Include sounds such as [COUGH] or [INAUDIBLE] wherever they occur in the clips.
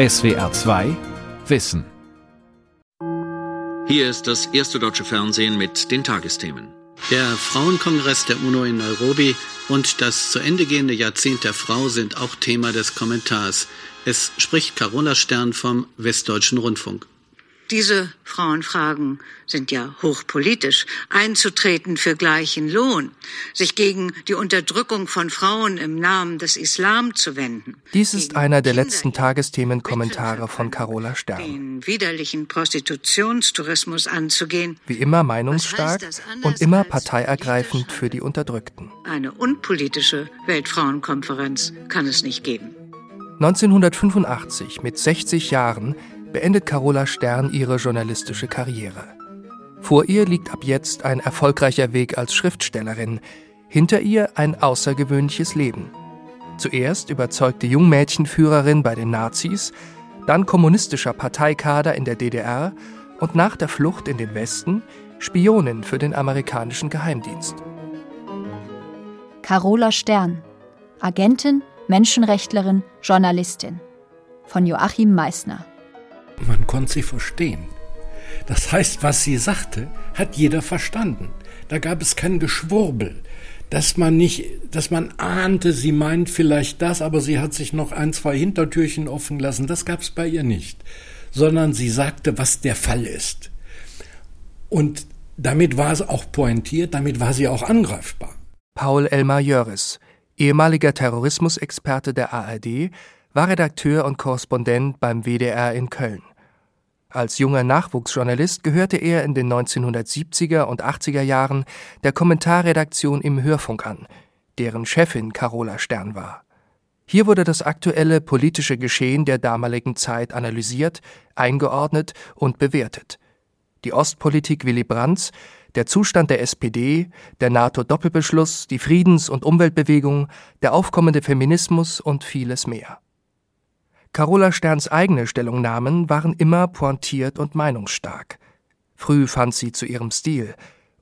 SWR 2 Wissen. Hier ist das erste deutsche Fernsehen mit den Tagesthemen. Der Frauenkongress der UNO in Nairobi und das zu Ende gehende Jahrzehnt der Frau sind auch Thema des Kommentars. Es spricht Carola Stern vom Westdeutschen Rundfunk. Diese Frauenfragen sind ja hochpolitisch. Einzutreten für gleichen Lohn, sich gegen die Unterdrückung von Frauen im Namen des Islam zu wenden. Dies ist einer der letzten Tagesthemenkommentare von Carola Stern. Den widerlichen Prostitutionstourismus anzugehen. Wie immer meinungsstark und immer parteiergreifend für die Unterdrückten. Eine unpolitische Weltfrauenkonferenz kann es nicht geben. 1985, mit 60 Jahren, beendet Carola Stern ihre journalistische Karriere. Vor ihr liegt ab jetzt ein erfolgreicher Weg als Schriftstellerin, hinter ihr ein außergewöhnliches Leben. Zuerst überzeugte Jungmädchenführerin bei den Nazis, dann kommunistischer Parteikader in der DDR und nach der Flucht in den Westen Spionin für den amerikanischen Geheimdienst. Carola Stern, Agentin, Menschenrechtlerin, Journalistin. Von Joachim Meissner. Man konnte sie verstehen. Das heißt, was sie sagte, hat jeder verstanden. Da gab es kein Geschwurbel, dass man nicht, dass man ahnte, sie meint vielleicht das, aber sie hat sich noch ein, zwei Hintertürchen offen lassen. Das gab es bei ihr nicht, sondern sie sagte, was der Fall ist. Und damit war es auch pointiert, damit war sie auch angreifbar. Paul Elmar Jöris, ehemaliger Terrorismusexperte der ARD, war Redakteur und Korrespondent beim WDR in Köln. Als junger Nachwuchsjournalist gehörte er in den 1970er und 80er Jahren der Kommentarredaktion im Hörfunk an, deren Chefin Carola Stern war. Hier wurde das aktuelle politische Geschehen der damaligen Zeit analysiert, eingeordnet und bewertet. Die Ostpolitik Willy Brandts, der Zustand der SPD, der NATO-Doppelbeschluss, die Friedens- und Umweltbewegung, der aufkommende Feminismus und vieles mehr. Carola Sterns eigene Stellungnahmen waren immer pointiert und meinungsstark. Früh fand sie zu ihrem Stil,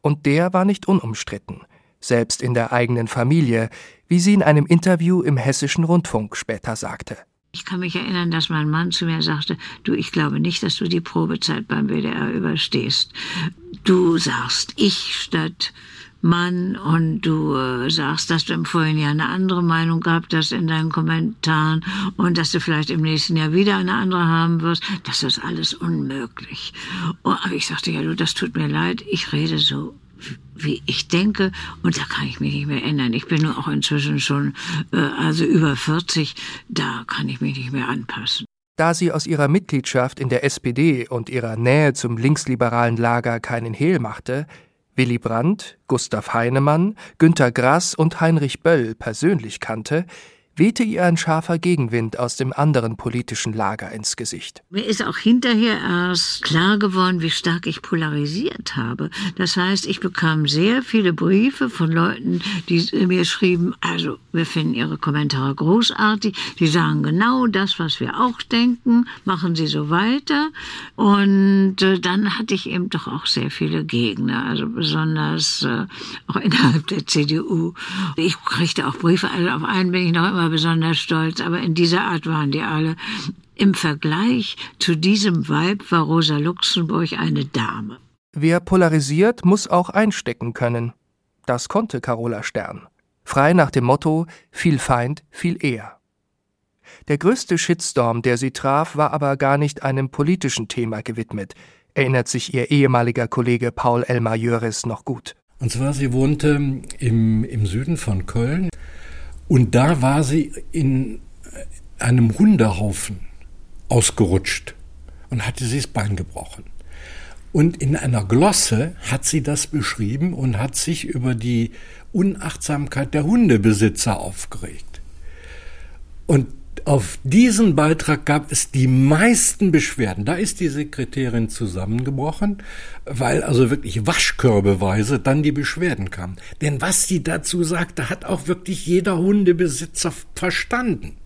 und der war nicht unumstritten, selbst in der eigenen Familie, wie sie in einem Interview im hessischen Rundfunk später sagte. Ich kann mich erinnern, dass mein Mann zu mir sagte, du, ich glaube nicht, dass du die Probezeit beim WDR überstehst. Du sagst ich statt Mann und du äh, sagst, dass du im vorigen Jahr eine andere Meinung gehabt hast in deinen Kommentaren und dass du vielleicht im nächsten Jahr wieder eine andere haben wirst, das ist alles unmöglich. Oh, aber ich sagte, ja du, das tut mir leid, ich rede so wie ich denke und da kann ich mich nicht mehr ändern. Ich bin auch inzwischen schon äh, also über 40, da kann ich mich nicht mehr anpassen. Da sie aus ihrer Mitgliedschaft in der SPD und ihrer Nähe zum linksliberalen Lager keinen Hehl machte, Willy Brandt, Gustav Heinemann, Günter Grass und Heinrich Böll persönlich kannte, wehte ihr ein scharfer Gegenwind aus dem anderen politischen Lager ins Gesicht. Mir ist auch hinterher erst klar geworden, wie stark ich polarisiert habe. Das heißt, ich bekam sehr viele Briefe von Leuten, die mir schrieben, also wir finden Ihre Kommentare großartig, die sagen genau das, was wir auch denken, machen Sie so weiter. Und äh, dann hatte ich eben doch auch sehr viele Gegner, also besonders äh, auch innerhalb der CDU. Ich kriegte auch Briefe, also auf einen bin ich noch immer besonders stolz, aber in dieser Art waren die alle. Im Vergleich zu diesem Weib war Rosa Luxemburg eine Dame. Wer polarisiert, muss auch einstecken können. Das konnte Carola Stern. Frei nach dem Motto viel Feind, viel eher. Der größte Shitstorm, der sie traf, war aber gar nicht einem politischen Thema gewidmet, erinnert sich ihr ehemaliger Kollege Paul Elmar Jöris noch gut. Und zwar, sie wohnte im, im Süden von Köln und da war sie in einem Hundehaufen ausgerutscht und hatte sich das Bein gebrochen. Und in einer Glosse hat sie das beschrieben und hat sich über die Unachtsamkeit der Hundebesitzer aufgeregt. Und auf diesen Beitrag gab es die meisten Beschwerden. Da ist die Sekretärin zusammengebrochen, weil also wirklich waschkörbeweise dann die Beschwerden kamen. Denn was sie dazu sagte, hat auch wirklich jeder Hundebesitzer verstanden.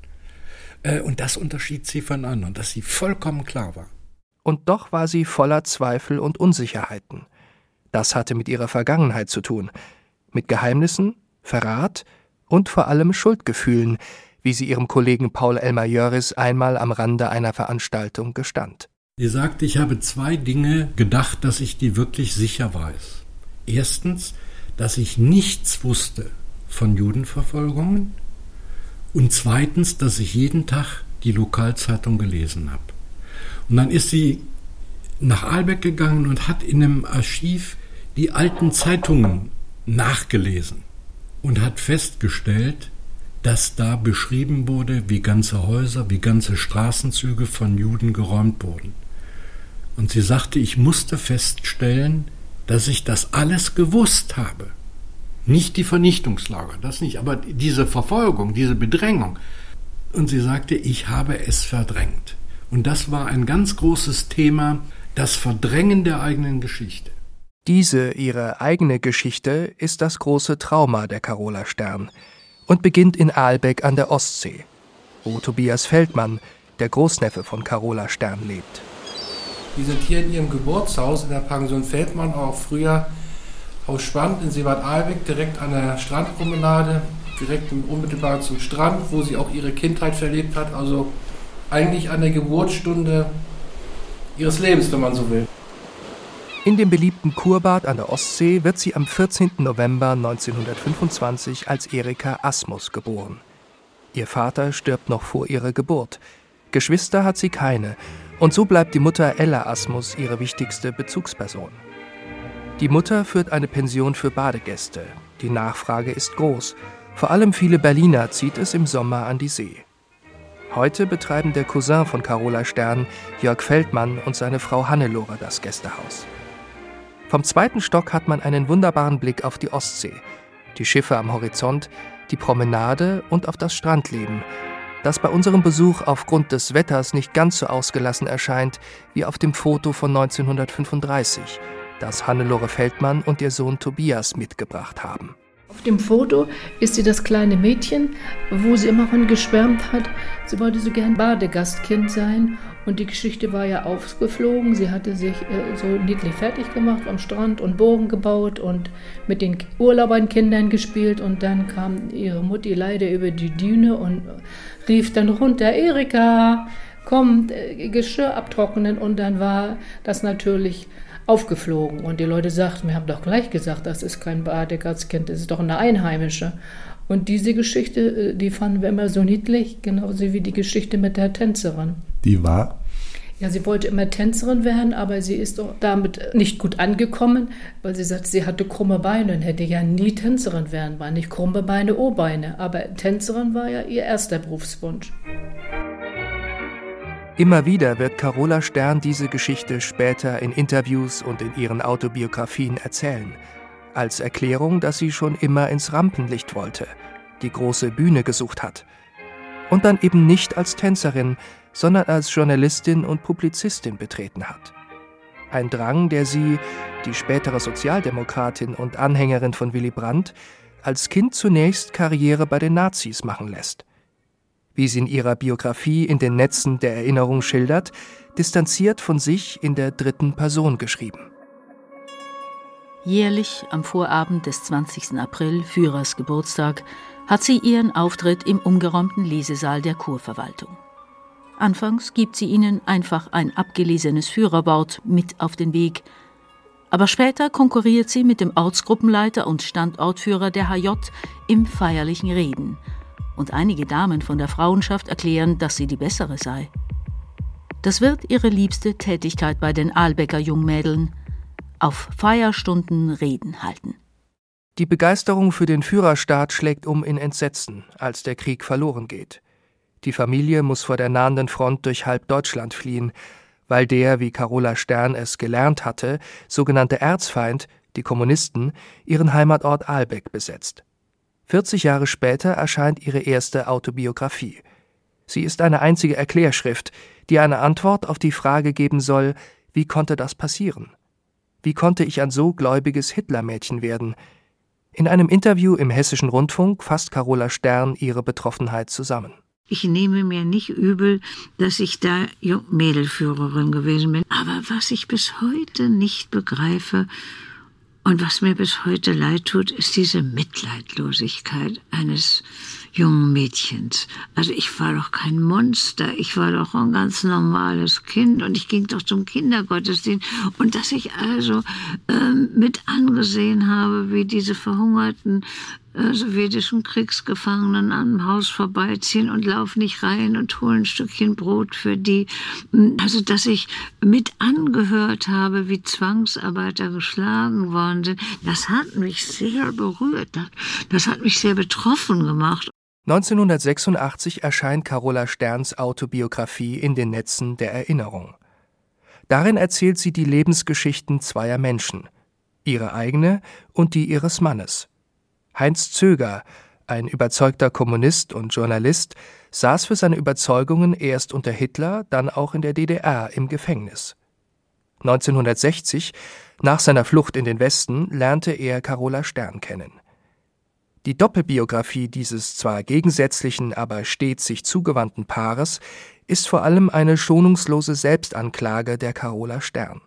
Äh, und das unterschied sie von anderen, dass sie vollkommen klar war. Und doch war sie voller Zweifel und Unsicherheiten. Das hatte mit ihrer Vergangenheit zu tun, mit Geheimnissen, Verrat und vor allem Schuldgefühlen, wie sie ihrem Kollegen Paul Jöris einmal am Rande einer Veranstaltung gestand. Sie sagte, ich habe zwei Dinge gedacht, dass ich die wirklich sicher weiß. Erstens, dass ich nichts wusste von Judenverfolgungen und zweitens, dass ich jeden Tag die Lokalzeitung gelesen habe. Und dann ist sie nach Albeck gegangen und hat in einem Archiv die alten Zeitungen nachgelesen und hat festgestellt, dass da beschrieben wurde, wie ganze Häuser, wie ganze Straßenzüge von Juden geräumt wurden. Und sie sagte, ich musste feststellen, dass ich das alles gewusst habe. Nicht die Vernichtungslager, das nicht, aber diese Verfolgung, diese Bedrängung. Und sie sagte, ich habe es verdrängt. Und das war ein ganz großes Thema, das Verdrängen der eigenen Geschichte. Diese, ihre eigene Geschichte, ist das große Trauma der Carola Stern und beginnt in Aalbeck an der Ostsee, wo Tobias Feldmann, der Großneffe von Carola Stern, lebt. Die sind hier in ihrem Geburtshaus in der Pension Feldmann auch früher Haus Schwand in Seebad-Ahlbeck, direkt an der Strandpromenade, direkt unmittelbar zum Strand, wo sie auch ihre Kindheit verlebt hat. Also eigentlich an der Geburtsstunde ihres Lebens, wenn man so will. In dem beliebten Kurbad an der Ostsee wird sie am 14. November 1925 als Erika Asmus geboren. Ihr Vater stirbt noch vor ihrer Geburt. Geschwister hat sie keine, und so bleibt die Mutter Ella Asmus ihre wichtigste Bezugsperson. Die Mutter führt eine Pension für Badegäste. Die Nachfrage ist groß. Vor allem viele Berliner zieht es im Sommer an die See. Heute betreiben der Cousin von Carola Stern, Jörg Feldmann und seine Frau Hannelore das Gästehaus. Vom zweiten Stock hat man einen wunderbaren Blick auf die Ostsee, die Schiffe am Horizont, die Promenade und auf das Strandleben, das bei unserem Besuch aufgrund des Wetters nicht ganz so ausgelassen erscheint wie auf dem Foto von 1935, das Hannelore Feldmann und ihr Sohn Tobias mitgebracht haben. Auf dem Foto ist sie das kleine Mädchen, wo sie immer von geschwärmt hat. Sie wollte so gern Badegastkind sein und die Geschichte war ja aufgeflogen. Sie hatte sich äh, so niedlich fertig gemacht am Strand und Bogen gebaut und mit den Urlaubern gespielt und dann kam ihre Mutti leider über die Düne und rief dann runter, Erika, komm, äh, Geschirr abtrocknen und dann war das natürlich aufgeflogen. Und die Leute sagten, wir haben doch gleich gesagt, das ist kein Badegatskind, das ist doch eine Einheimische. Und diese Geschichte, äh, die fanden wir immer so niedlich, genauso wie die Geschichte mit der Tänzerin. Die war? Ja, sie wollte immer Tänzerin werden, aber sie ist damit nicht gut angekommen, weil sie sagt, sie hatte krumme Beine und hätte ja nie Tänzerin werden, war nicht krumme Beine, O-Beine. Aber Tänzerin war ja ihr erster Berufswunsch. Immer wieder wird Carola Stern diese Geschichte später in Interviews und in ihren Autobiografien erzählen, als Erklärung, dass sie schon immer ins Rampenlicht wollte, die große Bühne gesucht hat. Und dann eben nicht als Tänzerin, sondern als Journalistin und Publizistin betreten hat. Ein Drang, der sie, die spätere Sozialdemokratin und Anhängerin von Willy Brandt, als Kind zunächst Karriere bei den Nazis machen lässt wie sie in ihrer Biografie in den Netzen der Erinnerung schildert, distanziert von sich in der dritten Person geschrieben. Jährlich am Vorabend des 20. April, Führers Geburtstag, hat sie ihren Auftritt im umgeräumten Lesesaal der Kurverwaltung. Anfangs gibt sie ihnen einfach ein abgelesenes Führerwort mit auf den Weg, aber später konkurriert sie mit dem Ortsgruppenleiter und Standortführer der HJ im feierlichen Reden – und einige Damen von der Frauenschaft erklären, dass sie die bessere sei. Das wird ihre liebste Tätigkeit bei den Aalbecker Jungmädeln, auf Feierstunden Reden halten. Die Begeisterung für den Führerstaat schlägt um in Entsetzen, als der Krieg verloren geht. Die Familie muss vor der nahenden Front durch halb Deutschland fliehen, weil der, wie Carola Stern es gelernt hatte, sogenannte Erzfeind, die Kommunisten, ihren Heimatort Aalbeck besetzt. 40 Jahre später erscheint ihre erste Autobiografie. Sie ist eine einzige Erklärschrift, die eine Antwort auf die Frage geben soll, wie konnte das passieren? Wie konnte ich ein so gläubiges Hitlermädchen werden? In einem Interview im Hessischen Rundfunk fasst Carola Stern ihre Betroffenheit zusammen. Ich nehme mir nicht übel, dass ich da Mädelführerin gewesen bin. Aber was ich bis heute nicht begreife und was mir bis heute leid tut, ist diese Mitleidlosigkeit eines jungen Mädchens. Also ich war doch kein Monster, ich war doch ein ganz normales Kind und ich ging doch zum Kindergottesdienst. Und dass ich also ähm, mit angesehen habe, wie diese verhungerten sowjetischen Kriegsgefangenen am Haus vorbeiziehen und laufen nicht rein und holen ein Stückchen Brot für die. Also, dass ich mit angehört habe, wie Zwangsarbeiter geschlagen worden sind, das hat mich sehr berührt. Das, das hat mich sehr betroffen gemacht. 1986 erscheint Carola Sterns Autobiografie in den Netzen der Erinnerung. Darin erzählt sie die Lebensgeschichten zweier Menschen, ihre eigene und die ihres Mannes. Heinz Zöger, ein überzeugter Kommunist und Journalist, saß für seine Überzeugungen erst unter Hitler, dann auch in der DDR im Gefängnis. 1960, nach seiner Flucht in den Westen, lernte er Carola Stern kennen. Die Doppelbiografie dieses zwar gegensätzlichen, aber stets sich zugewandten Paares ist vor allem eine schonungslose Selbstanklage der Carola Stern.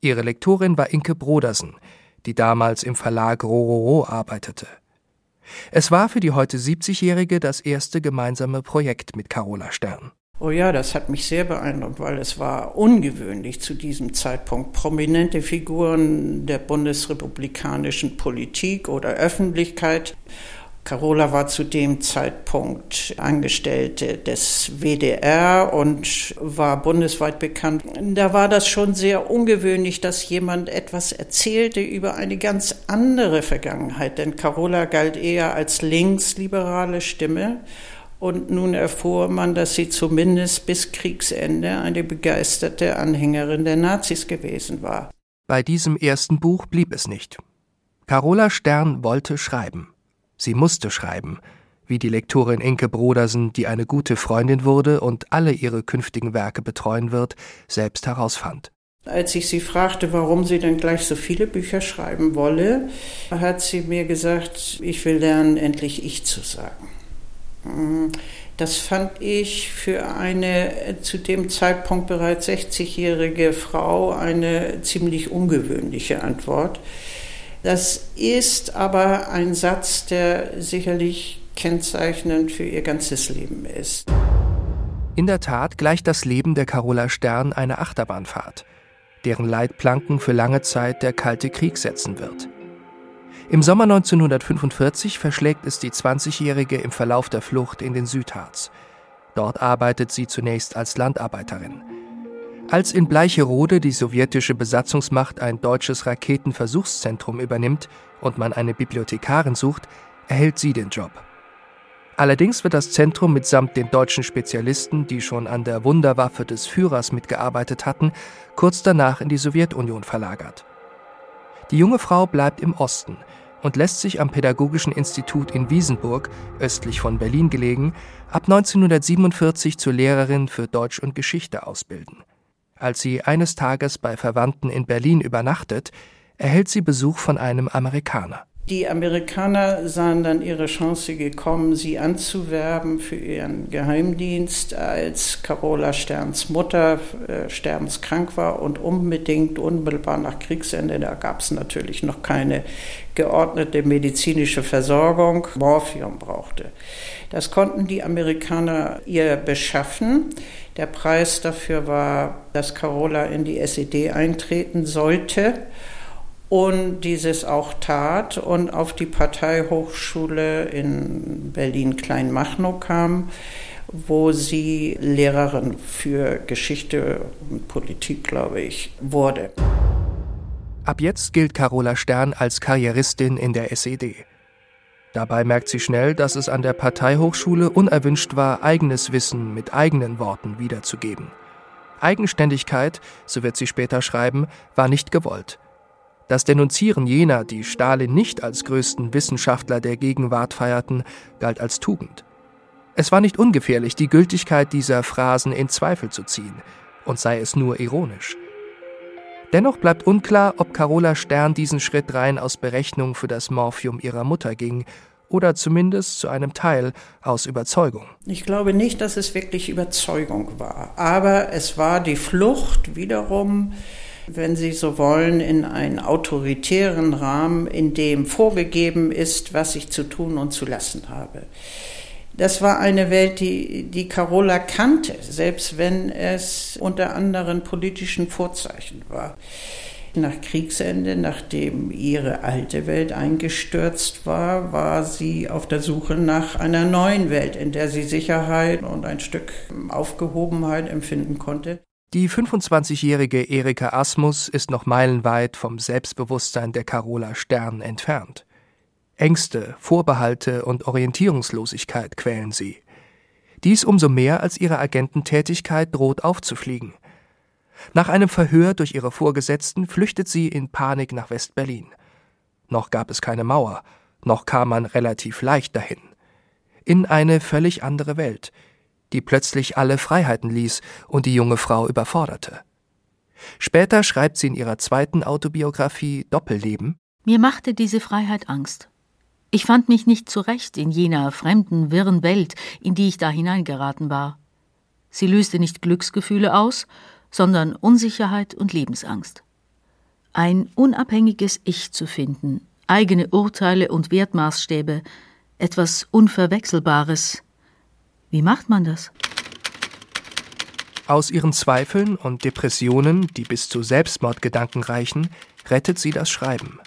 Ihre Lektorin war Inke Brodersen, die damals im Verlag Rororo arbeitete. Es war für die heute 70-Jährige das erste gemeinsame Projekt mit Carola Stern. Oh ja, das hat mich sehr beeindruckt, weil es war ungewöhnlich zu diesem Zeitpunkt. Prominente Figuren der bundesrepublikanischen Politik oder Öffentlichkeit Carola war zu dem Zeitpunkt Angestellte des WDR und war bundesweit bekannt. Da war das schon sehr ungewöhnlich, dass jemand etwas erzählte über eine ganz andere Vergangenheit, denn Carola galt eher als linksliberale Stimme. Und nun erfuhr man, dass sie zumindest bis Kriegsende eine begeisterte Anhängerin der Nazis gewesen war. Bei diesem ersten Buch blieb es nicht. Carola Stern wollte schreiben. Sie musste schreiben, wie die Lektorin Inke Brodersen, die eine gute Freundin wurde und alle ihre künftigen Werke betreuen wird, selbst herausfand. Als ich sie fragte, warum sie denn gleich so viele Bücher schreiben wolle, hat sie mir gesagt, ich will lernen, endlich ich zu sagen. Hm, das fand ich für eine zu dem Zeitpunkt bereits 60-jährige Frau eine ziemlich ungewöhnliche Antwort. Das ist aber ein Satz, der sicherlich kennzeichnend für ihr ganzes Leben ist. In der Tat gleicht das Leben der Carola Stern einer Achterbahnfahrt, deren Leitplanken für lange Zeit der Kalte Krieg setzen wird. Im Sommer 1945 verschlägt es die 20-Jährige im Verlauf der Flucht in den Südharz. Dort arbeitet sie zunächst als Landarbeiterin. Als in Bleicherode die sowjetische Besatzungsmacht ein deutsches Raketenversuchszentrum übernimmt und man eine Bibliothekarin sucht, erhält sie den Job. Allerdings wird das Zentrum mitsamt den deutschen Spezialisten, die schon an der Wunderwaffe des Führers mitgearbeitet hatten, kurz danach in die Sowjetunion verlagert. Die junge Frau bleibt im Osten und lässt sich am Pädagogischen Institut in Wiesenburg, östlich von Berlin gelegen, ab 1947 zur Lehrerin für Deutsch und Geschichte ausbilden. Als sie eines Tages bei Verwandten in Berlin übernachtet, erhält sie Besuch von einem Amerikaner. Die Amerikaner sahen dann ihre Chance gekommen, sie anzuwerben für ihren Geheimdienst, als Carola Sterns Mutter äh, sterbenskrank war und unbedingt unmittelbar nach Kriegsende, da gab es natürlich noch keine geordnete medizinische Versorgung, Morphium brauchte. Das konnten die Amerikaner ihr beschaffen. Der Preis dafür war, dass Carola in die SED eintreten sollte und dieses auch tat und auf die Parteihochschule in Berlin-Kleinmachnow kam, wo sie Lehrerin für Geschichte und Politik, glaube ich, wurde. Ab jetzt gilt Carola Stern als Karrieristin in der SED. Dabei merkt sie schnell, dass es an der Parteihochschule unerwünscht war, eigenes Wissen mit eigenen Worten wiederzugeben. Eigenständigkeit, so wird sie später schreiben, war nicht gewollt. Das Denunzieren jener, die Stalin nicht als größten Wissenschaftler der Gegenwart feierten, galt als Tugend. Es war nicht ungefährlich, die Gültigkeit dieser Phrasen in Zweifel zu ziehen, und sei es nur ironisch. Dennoch bleibt unklar, ob Carola Stern diesen Schritt rein aus Berechnung für das Morphium ihrer Mutter ging oder zumindest zu einem Teil aus Überzeugung. Ich glaube nicht, dass es wirklich Überzeugung war, aber es war die Flucht wiederum wenn Sie so wollen, in einen autoritären Rahmen, in dem vorgegeben ist, was ich zu tun und zu lassen habe. Das war eine Welt, die, die Carola kannte, selbst wenn es unter anderen politischen Vorzeichen war. Nach Kriegsende, nachdem ihre alte Welt eingestürzt war, war sie auf der Suche nach einer neuen Welt, in der sie Sicherheit und ein Stück Aufgehobenheit empfinden konnte. Die 25-jährige Erika Asmus ist noch meilenweit vom Selbstbewusstsein der Carola Stern entfernt. Ängste, Vorbehalte und Orientierungslosigkeit quälen sie. Dies umso mehr, als ihre Agententätigkeit droht aufzufliegen. Nach einem Verhör durch ihre Vorgesetzten flüchtet sie in Panik nach West-Berlin. Noch gab es keine Mauer, noch kam man relativ leicht dahin. In eine völlig andere Welt, die plötzlich alle Freiheiten ließ und die junge Frau überforderte. Später schreibt sie in ihrer zweiten Autobiografie Doppelleben Mir machte diese Freiheit Angst. Ich fand mich nicht zurecht in jener fremden, wirren Welt, in die ich da hineingeraten war. Sie löste nicht Glücksgefühle aus, sondern Unsicherheit und Lebensangst. Ein unabhängiges Ich zu finden, eigene Urteile und Wertmaßstäbe, etwas Unverwechselbares. Wie macht man das? Aus ihren Zweifeln und Depressionen, die bis zu Selbstmordgedanken reichen, rettet sie das Schreiben.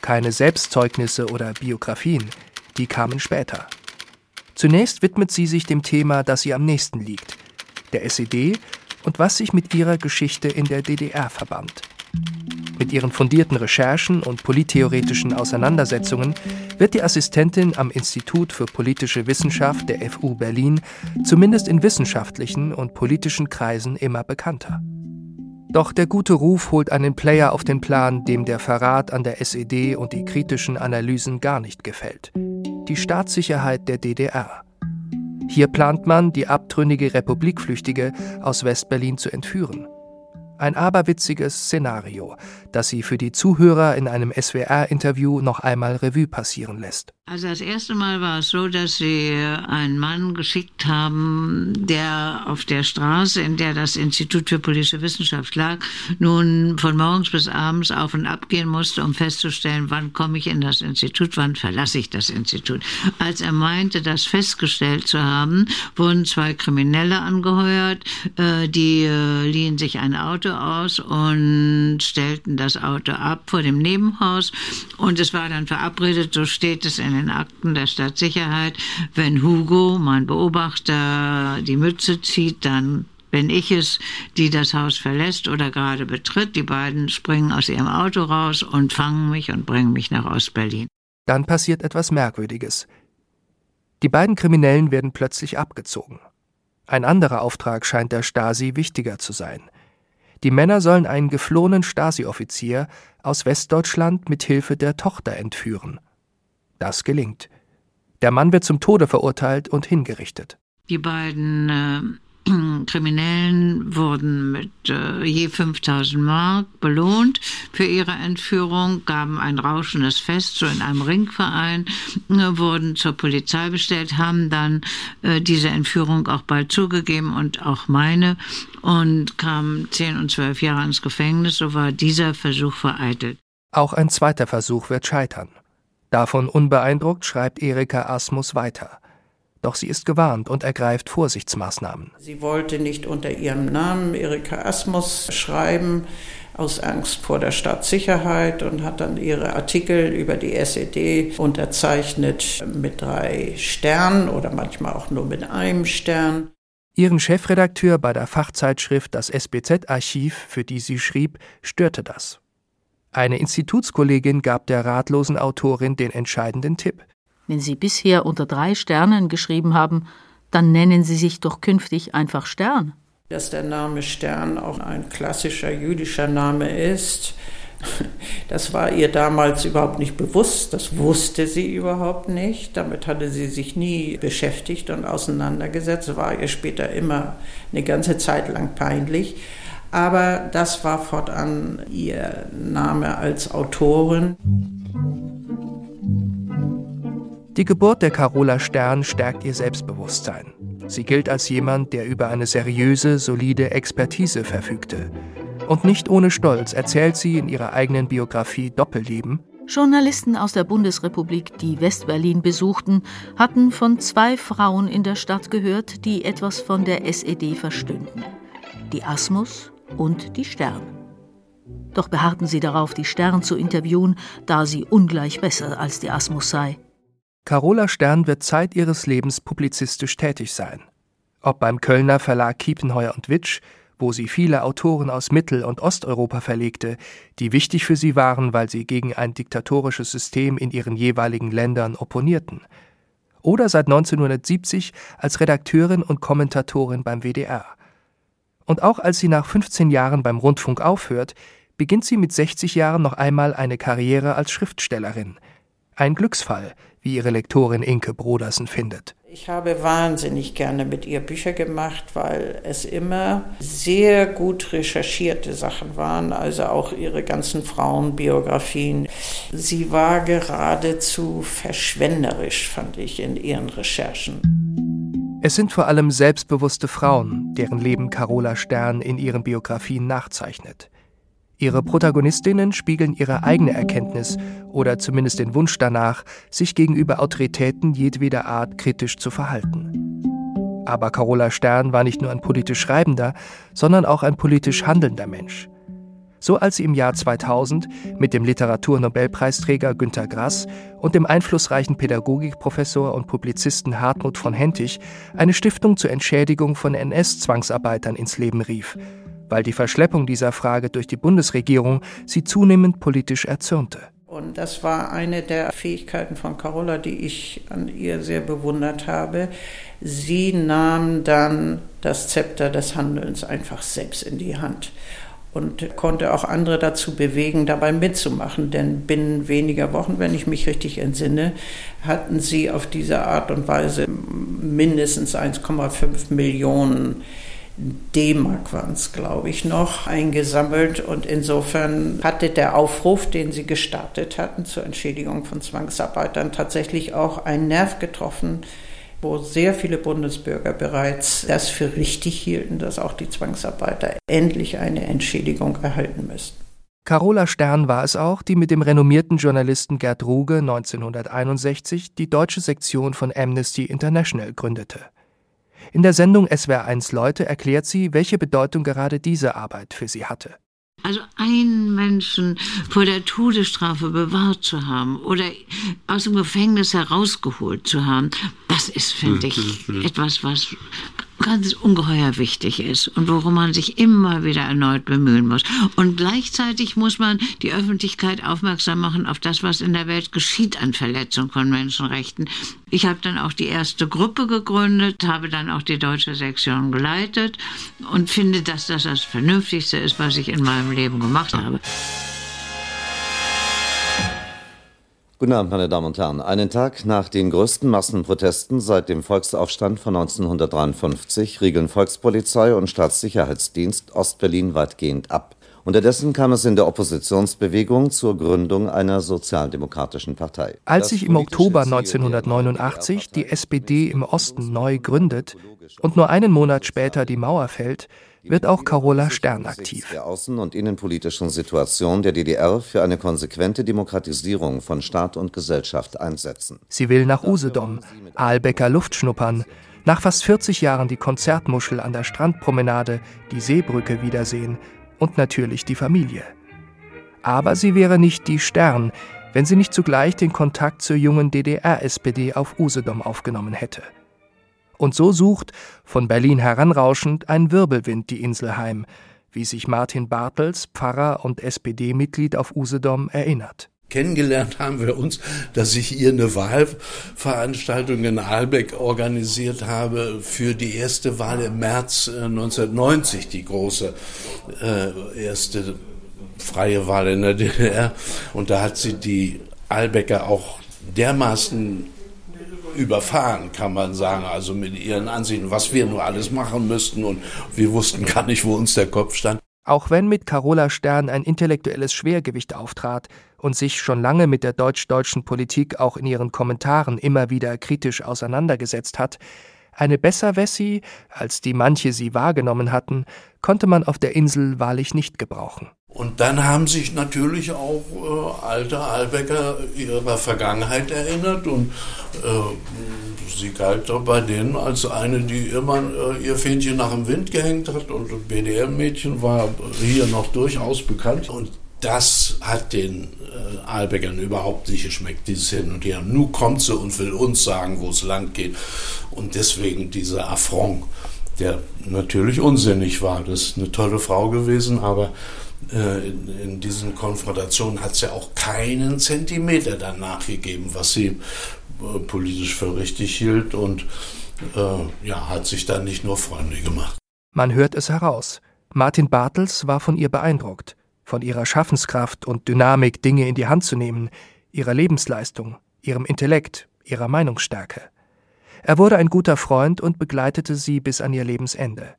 Keine Selbstzeugnisse oder Biografien, die kamen später. Zunächst widmet sie sich dem Thema, das ihr am nächsten liegt, der SED und was sich mit ihrer Geschichte in der DDR verband. Mit ihren fundierten Recherchen und polittheoretischen Auseinandersetzungen wird die Assistentin am Institut für politische Wissenschaft der FU Berlin zumindest in wissenschaftlichen und politischen Kreisen immer bekannter. Doch der gute Ruf holt einen Player auf den Plan, dem der Verrat an der SED und die kritischen Analysen gar nicht gefällt. Die Staatssicherheit der DDR. Hier plant man, die abtrünnige Republikflüchtige aus Westberlin zu entführen. Ein aberwitziges Szenario, das sie für die Zuhörer in einem SWR-Interview noch einmal Revue passieren lässt. Also das erste Mal war es so, dass sie einen Mann geschickt haben, der auf der Straße, in der das Institut für politische Wissenschaft lag, nun von morgens bis abends auf und ab gehen musste, um festzustellen, wann komme ich in das Institut, wann verlasse ich das Institut. Als er meinte, das festgestellt zu haben, wurden zwei Kriminelle angeheuert, äh, die äh, liehen sich ein Auto aus und stellten das Auto ab vor dem Nebenhaus und es war dann verabredet, so steht es in den Akten der Stadtsicherheit, wenn Hugo, mein Beobachter, die Mütze zieht, dann bin ich es, die das Haus verlässt oder gerade betritt. Die beiden springen aus ihrem Auto raus und fangen mich und bringen mich nach Ostberlin. Dann passiert etwas Merkwürdiges. Die beiden Kriminellen werden plötzlich abgezogen. Ein anderer Auftrag scheint der Stasi wichtiger zu sein. Die Männer sollen einen geflohenen Stasi-Offizier aus Westdeutschland mit Hilfe der Tochter entführen. Das gelingt. Der Mann wird zum Tode verurteilt und hingerichtet. Die beiden äh, [CLEARS THROAT] Kriminellen wurden mit äh, je 5000 Mark belohnt für ihre Entführung, gaben ein rauschendes Fest, so in einem Ringverein, äh, wurden zur Polizei bestellt, haben dann äh, diese Entführung auch bald zugegeben und auch meine und kamen 10 und 12 Jahre ins Gefängnis. So war dieser Versuch vereitelt. Auch ein zweiter Versuch wird scheitern. Davon unbeeindruckt schreibt Erika Asmus weiter. Doch sie ist gewarnt und ergreift Vorsichtsmaßnahmen. Sie wollte nicht unter ihrem Namen Erika Asmus schreiben, aus Angst vor der Staatssicherheit und hat dann ihre Artikel über die SED unterzeichnet mit drei Sternen oder manchmal auch nur mit einem Stern. Ihren Chefredakteur bei der Fachzeitschrift Das SBZ-Archiv, für die sie schrieb, störte das. Eine Institutskollegin gab der ratlosen Autorin den entscheidenden Tipp. Wenn Sie bisher unter drei Sternen geschrieben haben, dann nennen Sie sich doch künftig einfach Stern. Dass der Name Stern auch ein klassischer jüdischer Name ist, [LAUGHS] das war ihr damals überhaupt nicht bewusst, das wusste sie überhaupt nicht, damit hatte sie sich nie beschäftigt und auseinandergesetzt, war ihr später immer eine ganze Zeit lang peinlich. Aber das war fortan ihr Name als Autorin. Die Geburt der Carola Stern stärkt ihr Selbstbewusstsein. Sie gilt als jemand, der über eine seriöse, solide Expertise verfügte Und nicht ohne Stolz erzählt sie in ihrer eigenen Biografie Doppelleben, Journalisten aus der Bundesrepublik, die Westberlin besuchten, hatten von zwei Frauen in der Stadt gehört, die etwas von der SED verstünden. Die Asmus und die Stern. Doch beharrten sie darauf, die Stern zu interviewen, da sie ungleich besser als die Asmus sei. Carola Stern wird Zeit ihres Lebens publizistisch tätig sein. Ob beim Kölner Verlag Kiepenheuer und Witsch, wo sie viele Autoren aus Mittel- und Osteuropa verlegte, die wichtig für sie waren, weil sie gegen ein diktatorisches System in ihren jeweiligen Ländern opponierten. Oder seit 1970 als Redakteurin und Kommentatorin beim WDR. Und auch als sie nach 15 Jahren beim Rundfunk aufhört, beginnt sie mit 60 Jahren noch einmal eine Karriere als Schriftstellerin. Ein Glücksfall, wie ihre Lektorin Inke Brodersen findet. Ich habe wahnsinnig gerne mit ihr Bücher gemacht, weil es immer sehr gut recherchierte Sachen waren, also auch ihre ganzen Frauenbiografien. Sie war geradezu verschwenderisch, fand ich, in ihren Recherchen. Es sind vor allem selbstbewusste Frauen, deren Leben Carola Stern in ihren Biografien nachzeichnet. Ihre Protagonistinnen spiegeln ihre eigene Erkenntnis oder zumindest den Wunsch danach, sich gegenüber Autoritäten jedweder Art kritisch zu verhalten. Aber Carola Stern war nicht nur ein politisch Schreibender, sondern auch ein politisch handelnder Mensch. So als sie im Jahr 2000 mit dem Literaturnobelpreisträger Günter Grass und dem einflussreichen Pädagogikprofessor und Publizisten Hartmut von Hentig eine Stiftung zur Entschädigung von NS-Zwangsarbeitern ins Leben rief weil die Verschleppung dieser Frage durch die Bundesregierung sie zunehmend politisch erzürnte. Und das war eine der Fähigkeiten von Carola, die ich an ihr sehr bewundert habe. Sie nahm dann das Zepter des Handelns einfach selbst in die Hand und konnte auch andere dazu bewegen, dabei mitzumachen. Denn binnen weniger Wochen, wenn ich mich richtig entsinne, hatten sie auf diese Art und Weise mindestens 1,5 Millionen D-Mark waren es, glaube ich, noch eingesammelt. Und insofern hatte der Aufruf, den sie gestartet hatten zur Entschädigung von Zwangsarbeitern, tatsächlich auch einen Nerv getroffen, wo sehr viele Bundesbürger bereits das für richtig hielten, dass auch die Zwangsarbeiter endlich eine Entschädigung erhalten müssten. Carola Stern war es auch, die mit dem renommierten Journalisten Gerd Ruge 1961 die deutsche Sektion von Amnesty International gründete. In der Sendung SWR1 Leute erklärt sie, welche Bedeutung gerade diese Arbeit für sie hatte. Also einen Menschen vor der Todesstrafe bewahrt zu haben oder aus dem Gefängnis herausgeholt zu haben, das ist, finde ich, etwas, was ganz ungeheuer wichtig ist und worum man sich immer wieder erneut bemühen muss. Und gleichzeitig muss man die Öffentlichkeit aufmerksam machen auf das, was in der Welt geschieht an Verletzung von Menschenrechten. Ich habe dann auch die erste Gruppe gegründet, habe dann auch die deutsche Sektion geleitet und finde, dass das das Vernünftigste ist, was ich in meinem Leben gemacht habe. Guten Abend, meine Damen und Herren. Einen Tag nach den größten Massenprotesten seit dem Volksaufstand von 1953 riegeln Volkspolizei und Staatssicherheitsdienst Ostberlin weitgehend ab. Unterdessen kam es in der Oppositionsbewegung zur Gründung einer sozialdemokratischen Partei. Als sich im Oktober 1989 die SPD im Osten neu gründet und nur einen Monat später die Mauer fällt, wird auch Carola Stern aktiv. Der außen- und innenpolitischen Situation der DDR für eine konsequente Demokratisierung von Staat und Gesellschaft einsetzen. Sie will nach Usedom, Aalbecker Luft schnuppern, nach fast 40 Jahren die Konzertmuschel an der Strandpromenade, die Seebrücke wiedersehen und natürlich die Familie. Aber sie wäre nicht die Stern, wenn sie nicht zugleich den Kontakt zur jungen DDR-SPD auf Usedom aufgenommen hätte. Und so sucht, von Berlin heranrauschend, ein Wirbelwind die Insel heim, wie sich Martin Bartels, Pfarrer und SPD-Mitglied auf Usedom, erinnert. Kennengelernt haben wir uns, dass ich hier eine Wahlveranstaltung in Aalbeck organisiert habe für die erste Wahl im März 1990, äh, die große äh, erste freie Wahl in der DDR. Und da hat sie die Aalbecker auch dermaßen überfahren, kann man sagen, also mit ihren Ansichten, was wir nur alles machen müssten und wir wussten gar nicht, wo uns der Kopf stand. Auch wenn mit Carola Stern ein intellektuelles Schwergewicht auftrat und sich schon lange mit der deutsch-deutschen Politik auch in ihren Kommentaren immer wieder kritisch auseinandergesetzt hat, Eine Besserwessi, als die manche sie wahrgenommen hatten, konnte man auf der Insel wahrlich nicht gebrauchen. Und dann haben sich natürlich auch äh, alte Albecker ihrer Vergangenheit erinnert und äh, sie galt bei denen als eine, die immer äh, ihr Fähnchen nach dem Wind gehängt hat und BDM-Mädchen war hier noch durchaus bekannt. Und das hat den äh, Albeckern überhaupt nicht geschmeckt, dieses Hin und Her. Nun kommt sie und will uns sagen, wo es lang geht. Und deswegen dieser Affront, der natürlich unsinnig war. Das ist eine tolle Frau gewesen, aber äh, in, in diesen Konfrontationen hat es ja auch keinen Zentimeter danach gegeben, was sie äh, politisch für richtig hielt und äh, ja, hat sich dann nicht nur Freunde gemacht. Man hört es heraus. Martin Bartels war von ihr beeindruckt, von ihrer Schaffenskraft und Dynamik, Dinge in die Hand zu nehmen, ihrer Lebensleistung, ihrem Intellekt, ihrer Meinungsstärke. Er wurde ein guter Freund und begleitete sie bis an ihr Lebensende.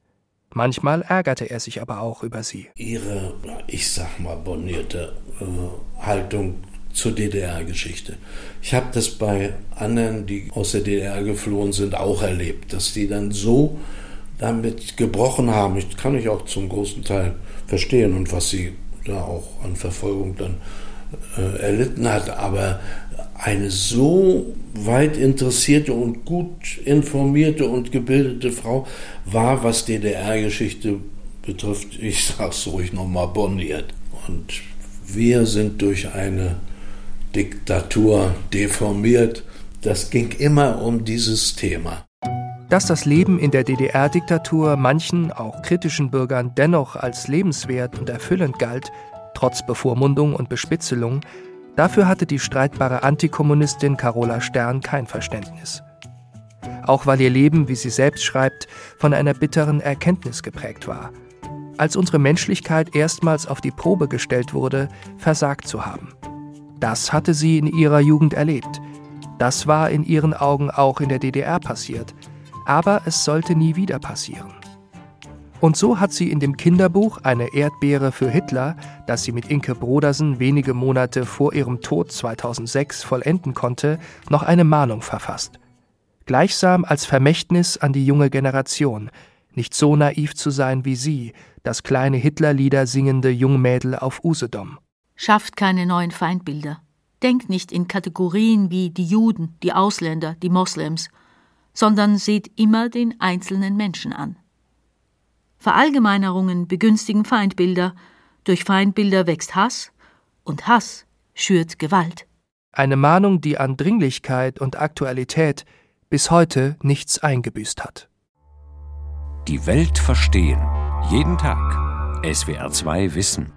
Manchmal ärgerte er sich aber auch über sie. Ihre, ich sag mal, bornierte äh, Haltung zur DDR-Geschichte. Ich habe das bei anderen, die aus der DDR geflohen sind, auch erlebt, dass die dann so damit gebrochen haben. Ich kann ich auch zum großen Teil verstehen und was sie da auch an Verfolgung dann äh, erlitten hat. Aber eine so weit interessierte und gut informierte und gebildete Frau war, was DDR-Geschichte betrifft, ich sag's ruhig nochmal, bondiert. Und wir sind durch eine Diktatur deformiert. Das ging immer um dieses Thema. Dass das Leben in der DDR-Diktatur manchen, auch kritischen Bürgern dennoch als lebenswert und erfüllend galt, trotz Bevormundung und Bespitzelung, Dafür hatte die streitbare Antikommunistin Carola Stern kein Verständnis. Auch weil ihr Leben, wie sie selbst schreibt, von einer bitteren Erkenntnis geprägt war. Als unsere Menschlichkeit erstmals auf die Probe gestellt wurde, versagt zu haben. Das hatte sie in ihrer Jugend erlebt. Das war in ihren Augen auch in der DDR passiert. Aber es sollte nie wieder passieren. Und so hat sie in dem Kinderbuch Eine Erdbeere für Hitler, das sie mit Inke Brodersen wenige Monate vor ihrem Tod 2006 vollenden konnte, noch eine Mahnung verfasst. Gleichsam als Vermächtnis an die junge Generation, nicht so naiv zu sein wie sie, das kleine Hitlerlieder singende Jungmädel auf Usedom. Schafft keine neuen Feindbilder. Denkt nicht in Kategorien wie die Juden, die Ausländer, die Moslems, sondern seht immer den einzelnen Menschen an. Verallgemeinerungen begünstigen Feindbilder, durch Feindbilder wächst Hass, und Hass schürt Gewalt. Eine Mahnung, die an Dringlichkeit und Aktualität bis heute nichts eingebüßt hat. Die Welt verstehen. Jeden Tag. SWR2 Wissen.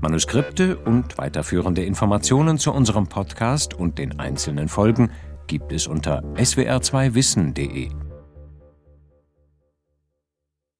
Manuskripte und weiterführende Informationen zu unserem Podcast und den einzelnen Folgen gibt es unter swr2wissen.de.